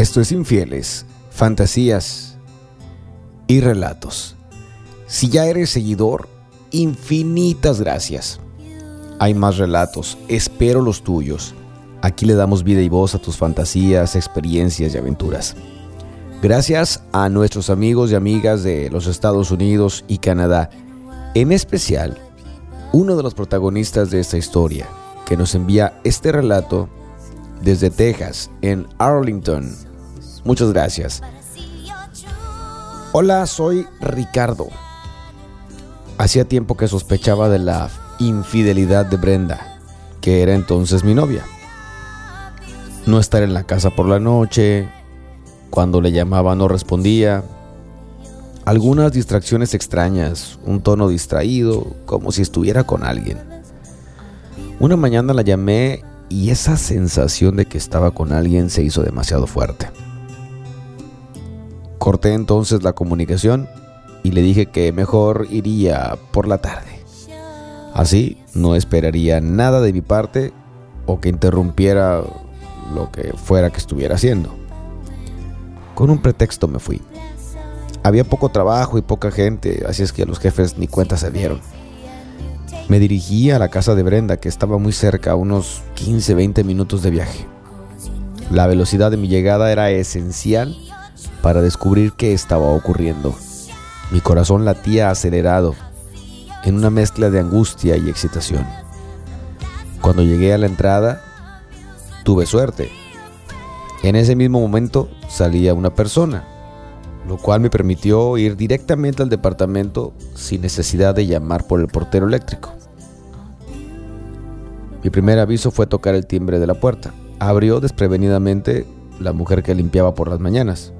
Esto es Infieles, Fantasías y Relatos. Si ya eres seguidor, infinitas gracias. Hay más relatos, espero los tuyos. Aquí le damos vida y voz a tus fantasías, experiencias y aventuras. Gracias a nuestros amigos y amigas de los Estados Unidos y Canadá, en especial uno de los protagonistas de esta historia, que nos envía este relato desde Texas, en Arlington. Muchas gracias. Hola, soy Ricardo. Hacía tiempo que sospechaba de la infidelidad de Brenda, que era entonces mi novia. No estar en la casa por la noche, cuando le llamaba no respondía, algunas distracciones extrañas, un tono distraído, como si estuviera con alguien. Una mañana la llamé y esa sensación de que estaba con alguien se hizo demasiado fuerte. Corté entonces la comunicación y le dije que mejor iría por la tarde. Así no esperaría nada de mi parte o que interrumpiera lo que fuera que estuviera haciendo. Con un pretexto me fui. Había poco trabajo y poca gente, así es que los jefes ni cuenta se dieron. Me dirigí a la casa de Brenda, que estaba muy cerca, unos 15-20 minutos de viaje. La velocidad de mi llegada era esencial para descubrir qué estaba ocurriendo. Mi corazón latía acelerado, en una mezcla de angustia y excitación. Cuando llegué a la entrada, tuve suerte. En ese mismo momento salía una persona, lo cual me permitió ir directamente al departamento sin necesidad de llamar por el portero eléctrico. Mi primer aviso fue tocar el timbre de la puerta. Abrió desprevenidamente la mujer que limpiaba por las mañanas.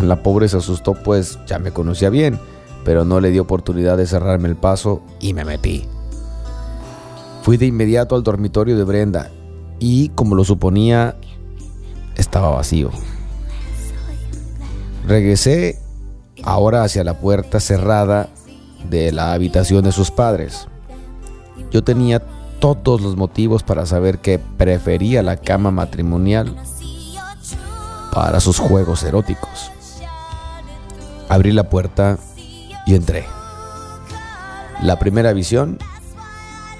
La pobre se asustó pues ya me conocía bien, pero no le dio oportunidad de cerrarme el paso y me metí. Fui de inmediato al dormitorio de Brenda y, como lo suponía, estaba vacío. Regresé ahora hacia la puerta cerrada de la habitación de sus padres. Yo tenía todos los motivos para saber que prefería la cama matrimonial para sus juegos eróticos. Abrí la puerta y entré. La primera visión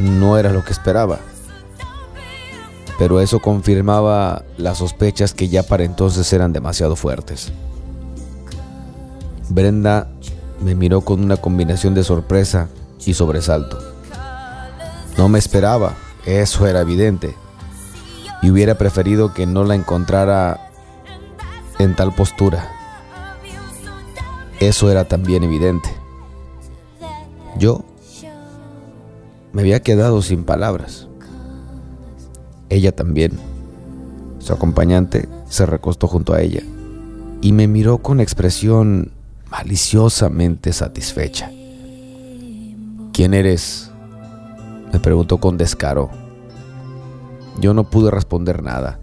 no era lo que esperaba, pero eso confirmaba las sospechas que ya para entonces eran demasiado fuertes. Brenda me miró con una combinación de sorpresa y sobresalto. No me esperaba, eso era evidente, y hubiera preferido que no la encontrara en tal postura. Eso era también evidente. Yo me había quedado sin palabras. Ella también. Su acompañante se recostó junto a ella y me miró con expresión maliciosamente satisfecha. ¿Quién eres? Me preguntó con descaro. Yo no pude responder nada.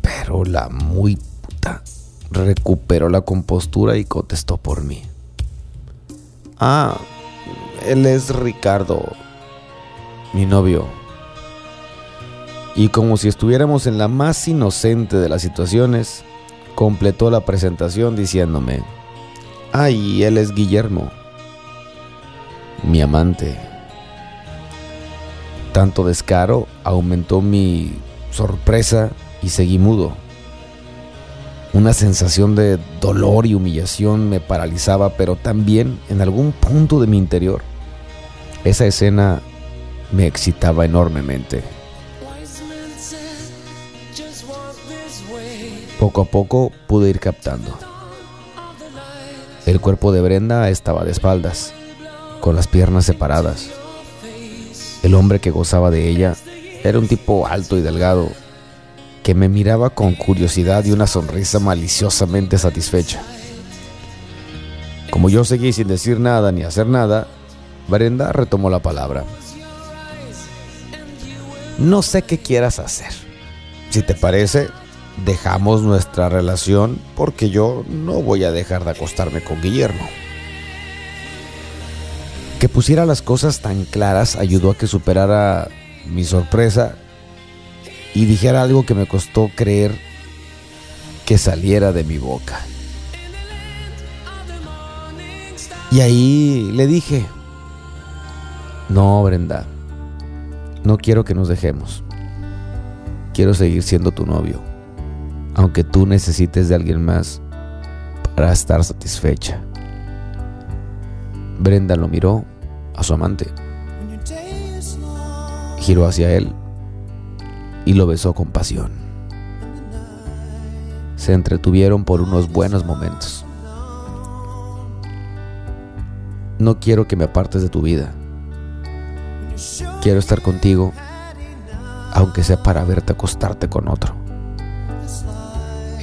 Pero la muy puta recuperó la compostura y contestó por mí. Ah, él es Ricardo, mi novio. Y como si estuviéramos en la más inocente de las situaciones, completó la presentación diciéndome, ay, él es Guillermo, mi amante. Tanto descaro aumentó mi sorpresa y seguí mudo. Una sensación de dolor y humillación me paralizaba, pero también en algún punto de mi interior, esa escena me excitaba enormemente. Poco a poco pude ir captando. El cuerpo de Brenda estaba de espaldas, con las piernas separadas. El hombre que gozaba de ella era un tipo alto y delgado, que me miraba con curiosidad y una sonrisa maliciosamente satisfecha. Como yo seguí sin decir nada ni hacer nada, Brenda retomó la palabra. No sé qué quieras hacer. Si te parece, dejamos nuestra relación porque yo no voy a dejar de acostarme con Guillermo. Que pusiera las cosas tan claras ayudó a que superara mi sorpresa y dijera algo que me costó creer que saliera de mi boca. Y ahí le dije, no, Brenda, no quiero que nos dejemos. Quiero seguir siendo tu novio, aunque tú necesites de alguien más para estar satisfecha. Brenda lo miró a su amante, giró hacia él y lo besó con pasión. Se entretuvieron por unos buenos momentos. No quiero que me apartes de tu vida. Quiero estar contigo, aunque sea para verte acostarte con otro.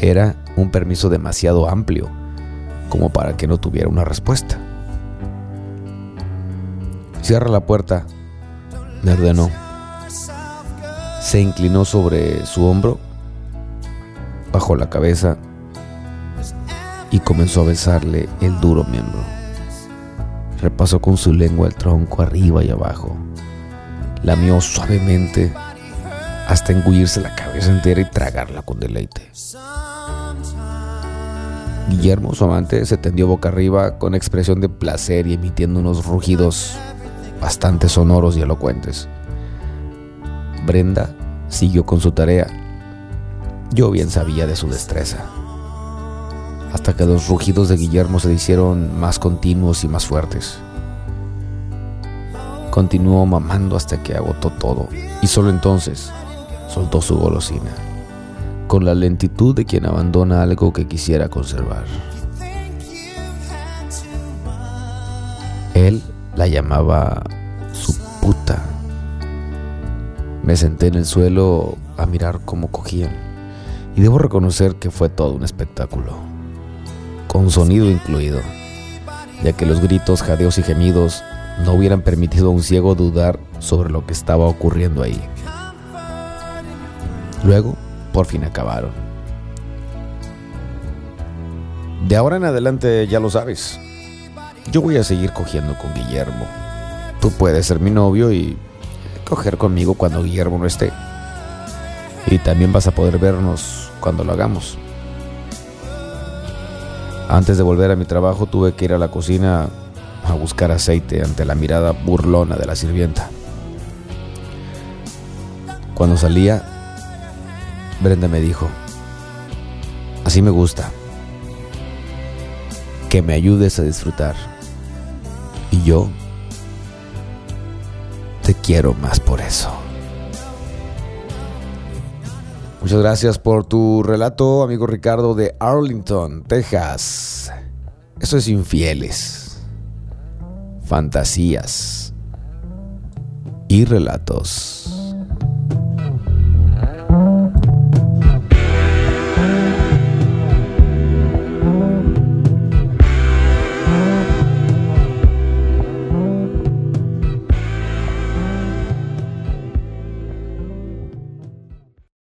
Era un permiso demasiado amplio como para que no tuviera una respuesta. Cierra la puerta, me ordenó. Se inclinó sobre su hombro, bajó la cabeza y comenzó a besarle el duro miembro. Repasó con su lengua el tronco arriba y abajo. Lamió suavemente hasta engullirse la cabeza entera y tragarla con deleite. Guillermo, su amante, se tendió boca arriba con expresión de placer y emitiendo unos rugidos bastante sonoros y elocuentes. Brenda siguió con su tarea. Yo bien sabía de su destreza. Hasta que los rugidos de Guillermo se hicieron más continuos y más fuertes. Continuó mamando hasta que agotó todo y solo entonces soltó su golosina, con la lentitud de quien abandona algo que quisiera conservar. Él la llamaba su puta. Me senté en el suelo a mirar cómo cogían y debo reconocer que fue todo un espectáculo, con sonido incluido, ya que los gritos, jadeos y gemidos no hubieran permitido a un ciego dudar sobre lo que estaba ocurriendo ahí. Luego, por fin acabaron. De ahora en adelante ya lo sabes. Yo voy a seguir cogiendo con Guillermo. Tú puedes ser mi novio y coger conmigo cuando Guillermo no esté. Y también vas a poder vernos cuando lo hagamos. Antes de volver a mi trabajo tuve que ir a la cocina a buscar aceite ante la mirada burlona de la sirvienta. Cuando salía, Brenda me dijo, así me gusta, que me ayudes a disfrutar. Y yo quiero más por eso. Muchas gracias por tu relato, amigo Ricardo de Arlington, Texas. Eso es infieles, fantasías y relatos.